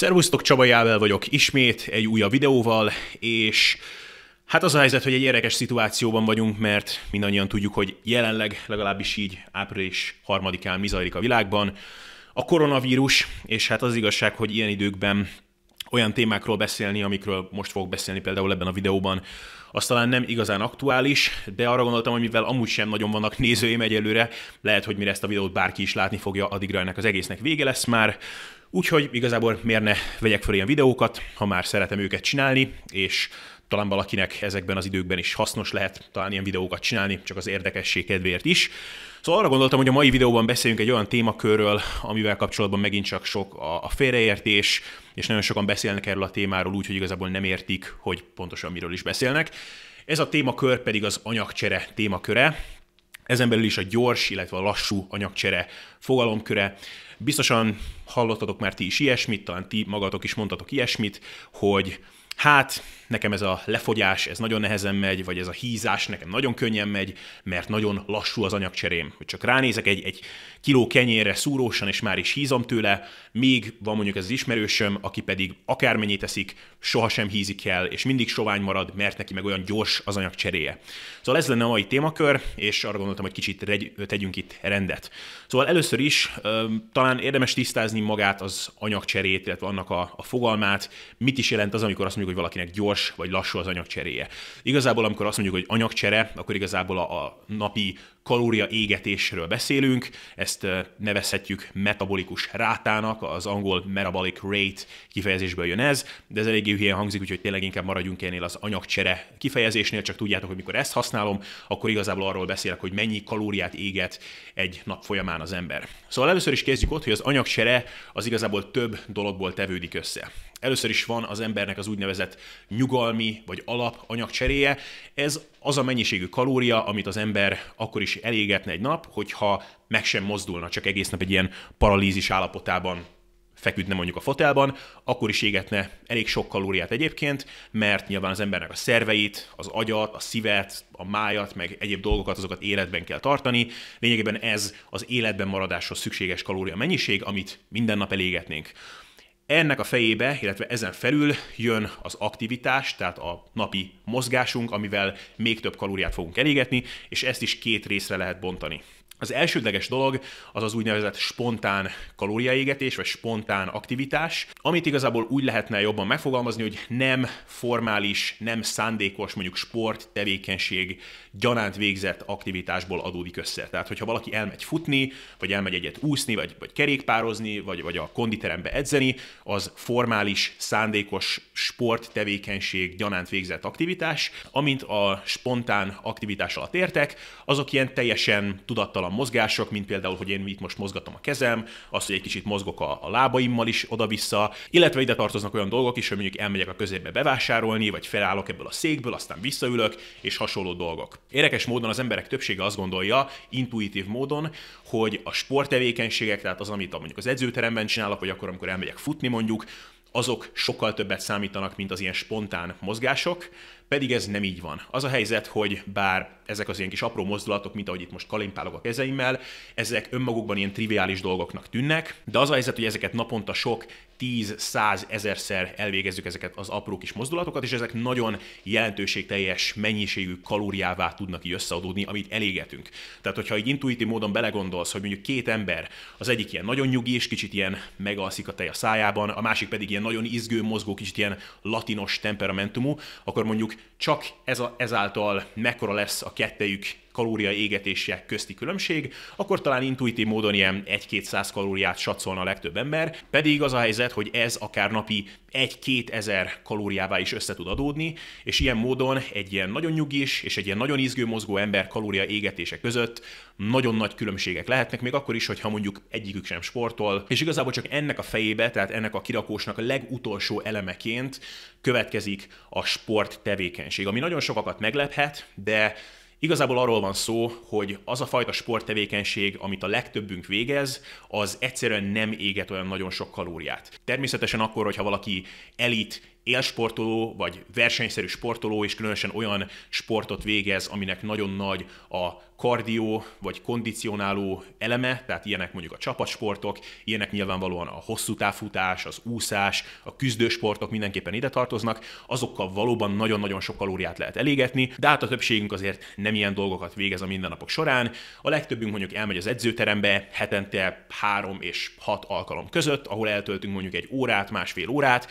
Szervusztok, Csaba Jável vagyok ismét egy újabb videóval, és hát az a helyzet, hogy egy érdekes szituációban vagyunk, mert mindannyian tudjuk, hogy jelenleg legalábbis így április harmadikán mi zajlik a világban. A koronavírus, és hát az igazság, hogy ilyen időkben olyan témákról beszélni, amikről most fogok beszélni például ebben a videóban, az talán nem igazán aktuális, de arra gondoltam, hogy mivel amúgy sem nagyon vannak nézőim egyelőre, lehet, hogy mire ezt a videót bárki is látni fogja, addigra ennek az egésznek vége lesz már. Úgyhogy igazából miért ne vegyek fel ilyen videókat, ha már szeretem őket csinálni, és talán valakinek ezekben az időkben is hasznos lehet talán ilyen videókat csinálni, csak az érdekesség kedvéért is. Szóval arra gondoltam, hogy a mai videóban beszéljünk egy olyan témakörről, amivel kapcsolatban megint csak sok a, félreértés, és nagyon sokan beszélnek erről a témáról úgy, hogy igazából nem értik, hogy pontosan miről is beszélnek. Ez a témakör pedig az anyagcsere témaköre, ezen belül is a gyors, illetve a lassú anyagcsere fogalomköre. Biztosan hallottatok már ti is ilyesmit, talán ti magatok is mondtatok ilyesmit, hogy hát nekem ez a lefogyás, ez nagyon nehezen megy, vagy ez a hízás nekem nagyon könnyen megy, mert nagyon lassú az anyagcserém. Hogy csak ránézek egy, egy kiló kenyérre szúrósan, és már is hízom tőle, még van mondjuk ez az ismerősöm, aki pedig akármennyit eszik, sohasem hízik el, és mindig sovány marad, mert neki meg olyan gyors az anyagcseréje. Szóval ez lenne a mai témakör, és arra gondoltam, hogy kicsit regy, tegyünk itt rendet. Szóval először is talán érdemes tisztázni magát az anyagcserét, illetve annak a, a fogalmát, mit is jelent az, amikor azt mondjuk, hogy valakinek gyors vagy lassú az anyagcseréje. Igazából, amikor azt mondjuk, hogy anyagcsere, akkor igazából a, a napi kalória égetésről beszélünk, ezt nevezhetjük metabolikus rátának, az angol metabolic rate kifejezésből jön ez, de ez eléggé hülyen hangzik, úgyhogy tényleg inkább maradjunk ennél az anyagcsere kifejezésnél, csak tudjátok, hogy mikor ezt használom, akkor igazából arról beszélek, hogy mennyi kalóriát éget egy nap folyamán az ember. Szóval először is kezdjük ott, hogy az anyagcsere az igazából több dologból tevődik össze. Először is van az embernek az úgynevezett nyugalmi vagy alap anyagcseréje. Ez az a mennyiségű kalória, amit az ember akkor is elégetne egy nap, hogyha meg sem mozdulna, csak egész nap egy ilyen paralízis állapotában feküdne mondjuk a fotelban, akkor is égetne elég sok kalóriát egyébként, mert nyilván az embernek a szerveit, az agyat, a szívet, a májat, meg egyéb dolgokat, azokat életben kell tartani. Lényegében ez az életben maradáshoz szükséges kalória mennyiség, amit minden nap elégetnénk. Ennek a fejébe, illetve ezen felül jön az aktivitás, tehát a napi mozgásunk, amivel még több kalóriát fogunk elégetni, és ezt is két részre lehet bontani. Az elsődleges dolog az az úgynevezett spontán kalóriaégetés, vagy spontán aktivitás, amit igazából úgy lehetne jobban megfogalmazni, hogy nem formális, nem szándékos, mondjuk sport, tevékenység, gyanánt végzett aktivitásból adódik össze. Tehát, hogyha valaki elmegy futni, vagy elmegy egyet úszni, vagy, vagy kerékpározni, vagy, vagy a konditerembe edzeni, az formális, szándékos sport, tevékenység, gyanánt végzett aktivitás, amint a spontán aktivitás alatt értek, azok ilyen teljesen tudattalan mozgások, mint például, hogy én itt most mozgatom a kezem, az, hogy egy kicsit mozgok a, a lábaimmal is oda-vissza, illetve ide tartoznak olyan dolgok is, hogy mondjuk elmegyek a középbe bevásárolni, vagy felállok ebből a székből, aztán visszaülök, és hasonló dolgok. Érdekes módon az emberek többsége azt gondolja, intuitív módon, hogy a sporttevékenységek, tehát az, amit mondjuk az edzőteremben csinálok, vagy akkor, amikor elmegyek futni mondjuk, azok sokkal többet számítanak, mint az ilyen spontán mozgások, pedig ez nem így van. Az a helyzet, hogy bár ezek az ilyen kis apró mozdulatok, mint ahogy itt most kalimpálok a kezeimmel, ezek önmagukban ilyen triviális dolgoknak tűnnek, de az a helyzet, hogy ezeket naponta sok 10, 100, ezerszer elvégezzük ezeket az apró kis mozdulatokat, és ezek nagyon jelentőségteljes mennyiségű kalóriává tudnak így összeadódni, amit elégetünk. Tehát, hogyha egy intuitív módon belegondolsz, hogy mondjuk két ember, az egyik ilyen nagyon nyugi és kicsit ilyen megalszik a tej a szájában, a másik pedig ilyen nagyon izgő, mozgó, kicsit ilyen latinos temperamentumú, akkor mondjuk csak ez a, ezáltal mekkora lesz a kettejük kalória égetése közti különbség, akkor talán intuitív módon ilyen 1-200 kalóriát satszolna a legtöbb ember, pedig az a helyzet, hogy ez akár napi 1-2 ezer kalóriává is össze tud adódni, és ilyen módon egy ilyen nagyon nyugis és egy ilyen nagyon izgő mozgó ember kalória égetése között nagyon nagy különbségek lehetnek, még akkor is, hogyha mondjuk egyikük sem sportol, és igazából csak ennek a fejébe, tehát ennek a kirakósnak a legutolsó elemeként következik a sport tevékenység, ami nagyon sokakat meglephet, de Igazából arról van szó, hogy az a fajta sporttevékenység, amit a legtöbbünk végez, az egyszerűen nem éget olyan nagyon sok kalóriát. Természetesen akkor, hogyha valaki elit élsportoló, vagy versenyszerű sportoló, és különösen olyan sportot végez, aminek nagyon nagy a kardió, vagy kondicionáló eleme, tehát ilyenek mondjuk a csapatsportok, ilyenek nyilvánvalóan a hosszú távfutás, az úszás, a küzdősportok mindenképpen ide tartoznak, azokkal valóban nagyon-nagyon sok kalóriát lehet elégetni, de hát a többségünk azért nem ilyen dolgokat végez a mindennapok során. A legtöbbünk mondjuk elmegy az edzőterembe hetente három és hat alkalom között, ahol eltöltünk mondjuk egy órát, másfél órát,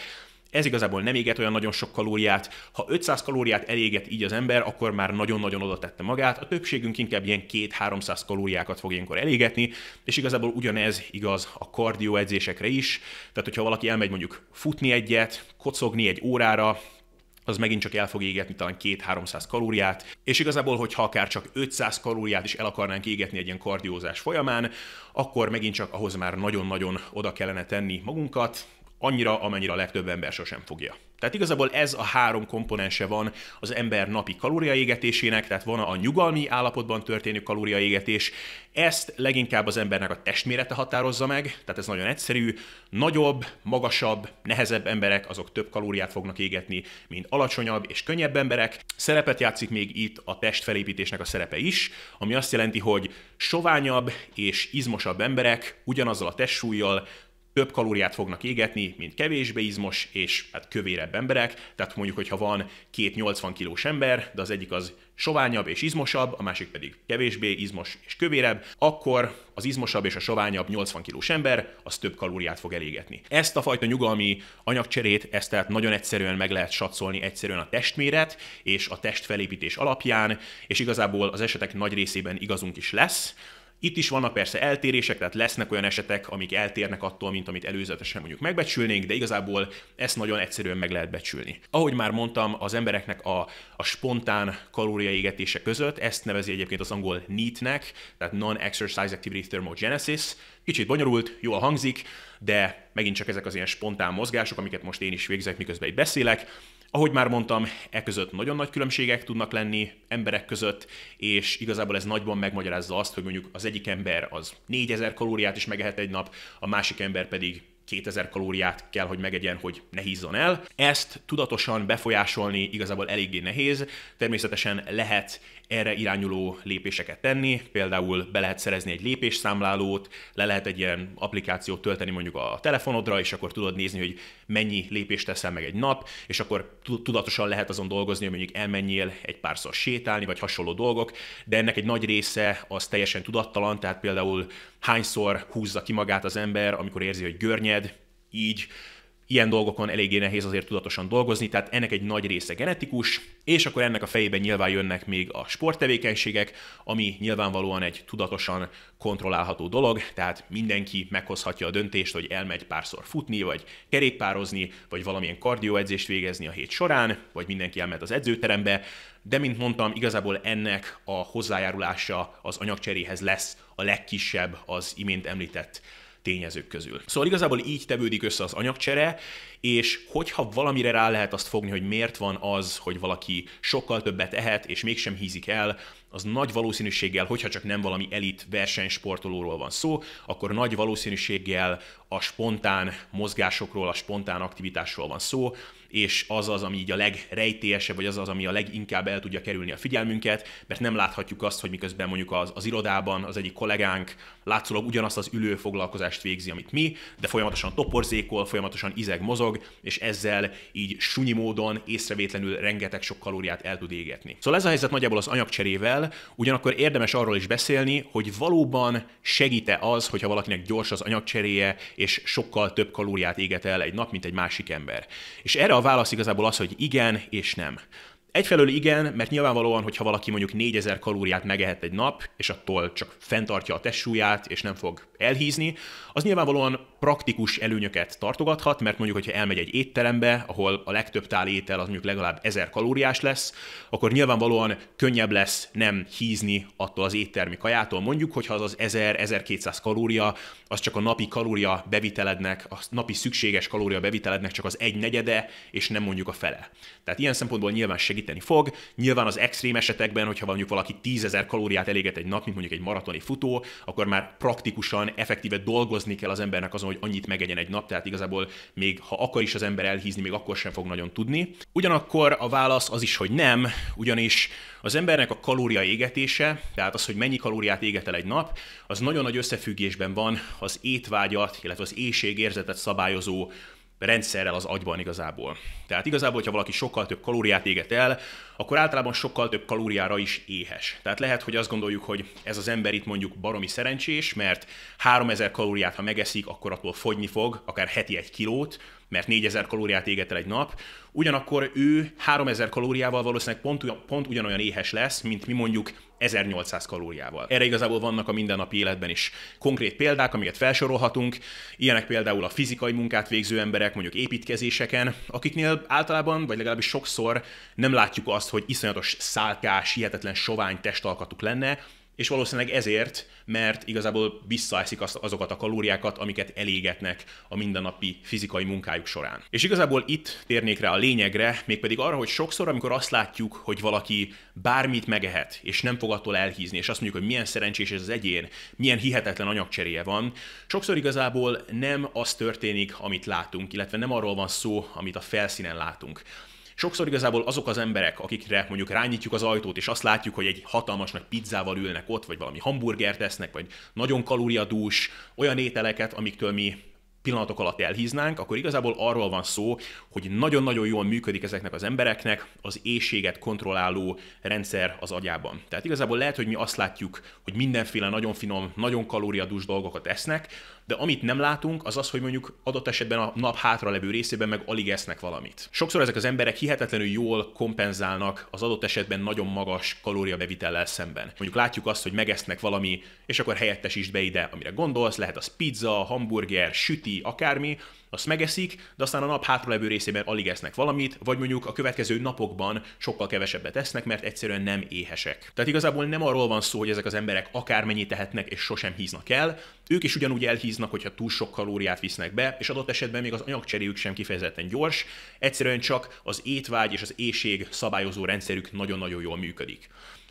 ez igazából nem éget olyan nagyon sok kalóriát. Ha 500 kalóriát eléget így az ember, akkor már nagyon-nagyon oda tette magát. A többségünk inkább ilyen 2-300 kalóriákat fog ilyenkor elégetni, és igazából ugyanez igaz a kardió edzésekre is. Tehát, hogyha valaki elmegy mondjuk futni egyet, kocogni egy órára, az megint csak el fog égetni talán 2-300 kalóriát, és igazából, hogyha akár csak 500 kalóriát is el akarnánk égetni egy ilyen kardiózás folyamán, akkor megint csak ahhoz már nagyon-nagyon oda kellene tenni magunkat, annyira, amennyire a legtöbb ember sosem fogja. Tehát igazából ez a három komponense van az ember napi kalóriaégetésének, tehát van a nyugalmi állapotban történő kalóriaégetés, ezt leginkább az embernek a testmérete határozza meg, tehát ez nagyon egyszerű, nagyobb, magasabb, nehezebb emberek azok több kalóriát fognak égetni, mint alacsonyabb és könnyebb emberek. Szerepet játszik még itt a testfelépítésnek a szerepe is, ami azt jelenti, hogy soványabb és izmosabb emberek ugyanazzal a testsúlyjal több kalóriát fognak égetni, mint kevésbé izmos és hát kövérebb emberek. Tehát mondjuk, hogyha van két 80 kilós ember, de az egyik az soványabb és izmosabb, a másik pedig kevésbé izmos és kövérebb, akkor az izmosabb és a soványabb 80 kilós ember az több kalóriát fog elégetni. Ezt a fajta nyugalmi anyagcserét, ezt tehát nagyon egyszerűen meg lehet satszolni egyszerűen a testméret és a testfelépítés alapján, és igazából az esetek nagy részében igazunk is lesz. Itt is vannak persze eltérések, tehát lesznek olyan esetek, amik eltérnek attól, mint amit előzetesen mondjuk megbecsülnénk, de igazából ezt nagyon egyszerűen meg lehet becsülni. Ahogy már mondtam, az embereknek a, a spontán kalóriaégetése között, ezt nevezi egyébként az angol NEAT-nek, tehát Non-Exercise Activity Thermogenesis, Kicsit bonyolult, jól hangzik, de megint csak ezek az ilyen spontán mozgások, amiket most én is végzek, miközben itt beszélek. Ahogy már mondtam, e között nagyon nagy különbségek tudnak lenni emberek között, és igazából ez nagyban megmagyarázza azt, hogy mondjuk az egyik ember az 4000 kalóriát is megehet egy nap, a másik ember pedig 2000 kalóriát kell, hogy megegyen, hogy ne hízzon el. Ezt tudatosan befolyásolni igazából eléggé nehéz. Természetesen lehet erre irányuló lépéseket tenni, például be lehet szerezni egy lépésszámlálót, le lehet egy ilyen applikációt tölteni mondjuk a telefonodra, és akkor tudod nézni, hogy mennyi lépést teszel meg egy nap, és akkor tudatosan lehet azon dolgozni, hogy mondjuk elmenjél egy párszor sétálni, vagy hasonló dolgok, de ennek egy nagy része az teljesen tudattalan, tehát például hányszor húzza ki magát az ember, amikor érzi, hogy görnyed, így ilyen dolgokon eléggé nehéz azért tudatosan dolgozni, tehát ennek egy nagy része genetikus, és akkor ennek a fejében nyilván jönnek még a sporttevékenységek, ami nyilvánvalóan egy tudatosan kontrollálható dolog, tehát mindenki meghozhatja a döntést, hogy elmegy párszor futni, vagy kerékpározni, vagy valamilyen kardioedzést végezni a hét során, vagy mindenki elmegy az edzőterembe, de mint mondtam, igazából ennek a hozzájárulása az anyagcseréhez lesz a legkisebb az imént említett tényezők közül. Szóval igazából így tevődik össze az anyagcsere, és hogyha valamire rá lehet azt fogni, hogy miért van az, hogy valaki sokkal többet ehet, és mégsem hízik el, az nagy valószínűséggel, hogyha csak nem valami elit versenysportolóról van szó, akkor nagy valószínűséggel a spontán mozgásokról, a spontán aktivitásról van szó, és az az, ami így a legrejtélyesebb, vagy az az, ami a leginkább el tudja kerülni a figyelmünket, mert nem láthatjuk azt, hogy miközben mondjuk az, az irodában az egyik kollégánk látszólag ugyanazt az ülő foglalkozást végzi, amit mi, de folyamatosan toporzékol, folyamatosan izeg mozog, és ezzel így sunyi módon észrevétlenül rengeteg sok kalóriát el tud égetni. Szóval ez a helyzet nagyjából az anyagcserével, ugyanakkor érdemes arról is beszélni, hogy valóban segíte az, hogyha valakinek gyors az anyagcseréje, és sokkal több kalóriát éget el egy nap, mint egy másik ember. És erre a válasz igazából az, hogy igen és nem. Egyfelől igen, mert nyilvánvalóan, hogyha valaki mondjuk 4000 kalóriát megehet egy nap, és attól csak fenntartja a testsúlyát, és nem fog elhízni, az nyilvánvalóan praktikus előnyöket tartogathat, mert mondjuk, hogyha elmegy egy étterembe, ahol a legtöbb tál étel az mondjuk legalább 1000 kalóriás lesz, akkor nyilvánvalóan könnyebb lesz nem hízni attól az éttermi kajától. Mondjuk, hogyha az az 1000-1200 kalória, az csak a napi kalória bevitelednek, a napi szükséges kalória bevitelednek csak az egy negyede, és nem mondjuk a fele. Tehát ilyen szempontból nyilván segít segíteni fog. Nyilván az extrém esetekben, hogyha mondjuk valaki 10.000 kalóriát eléget egy nap, mint mondjuk egy maratoni futó, akkor már praktikusan, effektíve dolgozni kell az embernek azon, hogy annyit megegyen egy nap, tehát igazából még ha akar is az ember elhízni, még akkor sem fog nagyon tudni. Ugyanakkor a válasz az is, hogy nem, ugyanis az embernek a kalória égetése, tehát az, hogy mennyi kalóriát éget el egy nap, az nagyon nagy összefüggésben van az étvágyat, illetve az éjségérzetet szabályozó rendszerrel az agyban igazából. Tehát igazából, hogyha valaki sokkal több kalóriát éget el, akkor általában sokkal több kalóriára is éhes. Tehát lehet, hogy azt gondoljuk, hogy ez az ember itt mondjuk baromi szerencsés, mert 3000 kalóriát, ha megeszik, akkor attól fogyni fog, akár heti egy kilót, mert 4000 kalóriát éget el egy nap, ugyanakkor ő 3000 kalóriával valószínűleg pont, pont ugyanolyan éhes lesz, mint mi mondjuk 1800 kalóriával. Erre igazából vannak a mindennapi életben is konkrét példák, amiket felsorolhatunk, ilyenek például a fizikai munkát végző emberek, mondjuk építkezéseken, akiknél általában, vagy legalábbis sokszor nem látjuk azt, hogy iszonyatos szálkás, hihetetlen sovány testalkatuk lenne, és valószínűleg ezért, mert igazából visszaeszik azokat a kalóriákat, amiket elégetnek a mindennapi fizikai munkájuk során. És igazából itt térnék rá a lényegre, mégpedig arra, hogy sokszor, amikor azt látjuk, hogy valaki bármit megehet, és nem fog attól elhízni, és azt mondjuk, hogy milyen szerencsés ez az egyén, milyen hihetetlen anyagcseréje van, sokszor igazából nem az történik, amit látunk, illetve nem arról van szó, amit a felszínen látunk. Sokszor igazából azok az emberek, akikre mondjuk rányítjuk az ajtót, és azt látjuk, hogy egy hatalmas nagy pizzával ülnek ott, vagy valami hamburgert tesznek, vagy nagyon kalóriadús, olyan ételeket, amiktől mi pillanatok alatt elhíznánk, akkor igazából arról van szó, hogy nagyon-nagyon jól működik ezeknek az embereknek az éjséget kontrolláló rendszer az agyában. Tehát igazából lehet, hogy mi azt látjuk, hogy mindenféle nagyon finom, nagyon kalóriadús dolgokat esznek, de amit nem látunk, az az, hogy mondjuk adott esetben a nap hátra levő részében meg alig esznek valamit. Sokszor ezek az emberek hihetetlenül jól kompenzálnak az adott esetben nagyon magas kalóriabevitellel szemben. Mondjuk látjuk azt, hogy megesznek valami, és akkor helyettesítsd be ide, amire gondolsz, lehet az pizza, hamburger, süti, akármi, azt megeszik, de aztán a nap hátralevő részében alig esznek valamit, vagy mondjuk a következő napokban sokkal kevesebbet esznek, mert egyszerűen nem éhesek. Tehát igazából nem arról van szó, hogy ezek az emberek akármennyit tehetnek és sosem híznak el, ők is ugyanúgy elhíznak, hogyha túl sok kalóriát visznek be, és adott esetben még az anyagcseréjük sem kifejezetten gyors, egyszerűen csak az étvágy és az éjség szabályozó rendszerük nagyon-nagyon jól működik.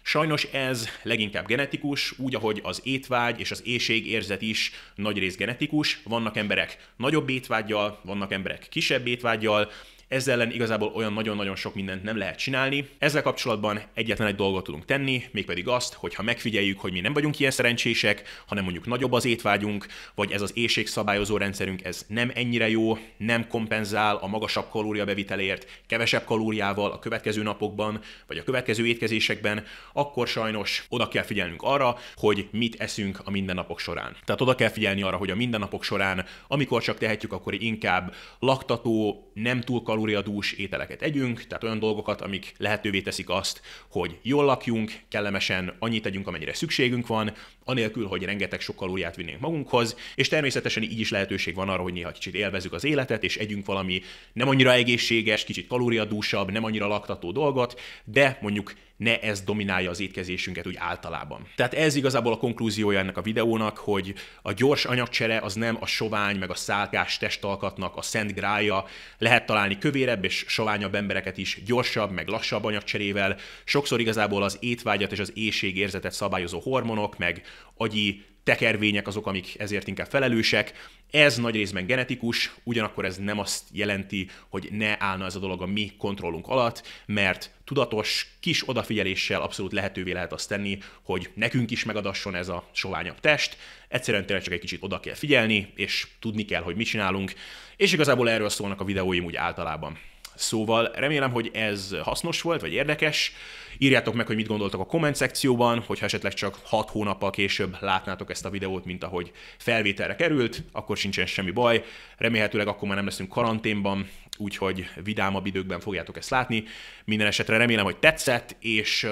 Sajnos ez leginkább genetikus, úgy, ahogy az étvágy és az éjség érzet is nagy rész genetikus. Vannak emberek nagyobb étvágyjal, vannak emberek kisebb étvágyjal, ezzel ellen igazából olyan nagyon-nagyon sok mindent nem lehet csinálni. Ezzel kapcsolatban egyetlen egy dolgot tudunk tenni, mégpedig azt, hogy ha megfigyeljük, hogy mi nem vagyunk ilyen szerencsések, hanem mondjuk nagyobb az étvágyunk, vagy ez az éjségszabályozó rendszerünk, ez nem ennyire jó, nem kompenzál a magasabb kalóriabevitelért, kevesebb kalóriával a következő napokban, vagy a következő étkezésekben, akkor sajnos oda kell figyelnünk arra, hogy mit eszünk a mindennapok során. Tehát oda kell figyelni arra, hogy a mindennapok során, amikor csak tehetjük, akkor inkább laktató, nem túl kalóriadús ételeket együnk, tehát olyan dolgokat, amik lehetővé teszik azt, hogy jól lakjunk, kellemesen annyit tegyünk, amennyire szükségünk van, anélkül, hogy rengeteg sok kalóriát vinnénk magunkhoz, és természetesen így is lehetőség van arra, hogy néha kicsit élvezzük az életet, és együnk valami nem annyira egészséges, kicsit kalóriadúsabb, nem annyira laktató dolgot, de mondjuk ne ez dominálja az étkezésünket úgy általában. Tehát ez igazából a konklúziója ennek a videónak, hogy a gyors anyagcsere az nem a sovány meg a szálkás testalkatnak a szent grája, lehet találni kövérebb és soványabb embereket is gyorsabb, meg lassabb anyagcserével, sokszor igazából az étvágyat és az éjségérzetet szabályozó hormonok, meg agyi tekervények azok, amik ezért inkább felelősek. Ez nagy részben genetikus, ugyanakkor ez nem azt jelenti, hogy ne állna ez a dolog a mi kontrollunk alatt, mert tudatos, kis odafigyeléssel abszolút lehetővé lehet azt tenni, hogy nekünk is megadasson ez a soványabb test. Egyszerűen tényleg csak egy kicsit oda kell figyelni, és tudni kell, hogy mit csinálunk, és igazából erről szólnak a videóim úgy általában. Szóval remélem, hogy ez hasznos volt, vagy érdekes. Írjátok meg, hogy mit gondoltak a komment szekcióban, hogyha esetleg csak 6 hónappal később látnátok ezt a videót, mint ahogy felvételre került, akkor sincsen semmi baj. Remélhetőleg akkor már nem leszünk karanténban, úgyhogy vidámabb időkben fogjátok ezt látni. Minden esetre remélem, hogy tetszett, és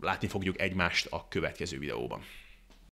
látni fogjuk egymást a következő videóban.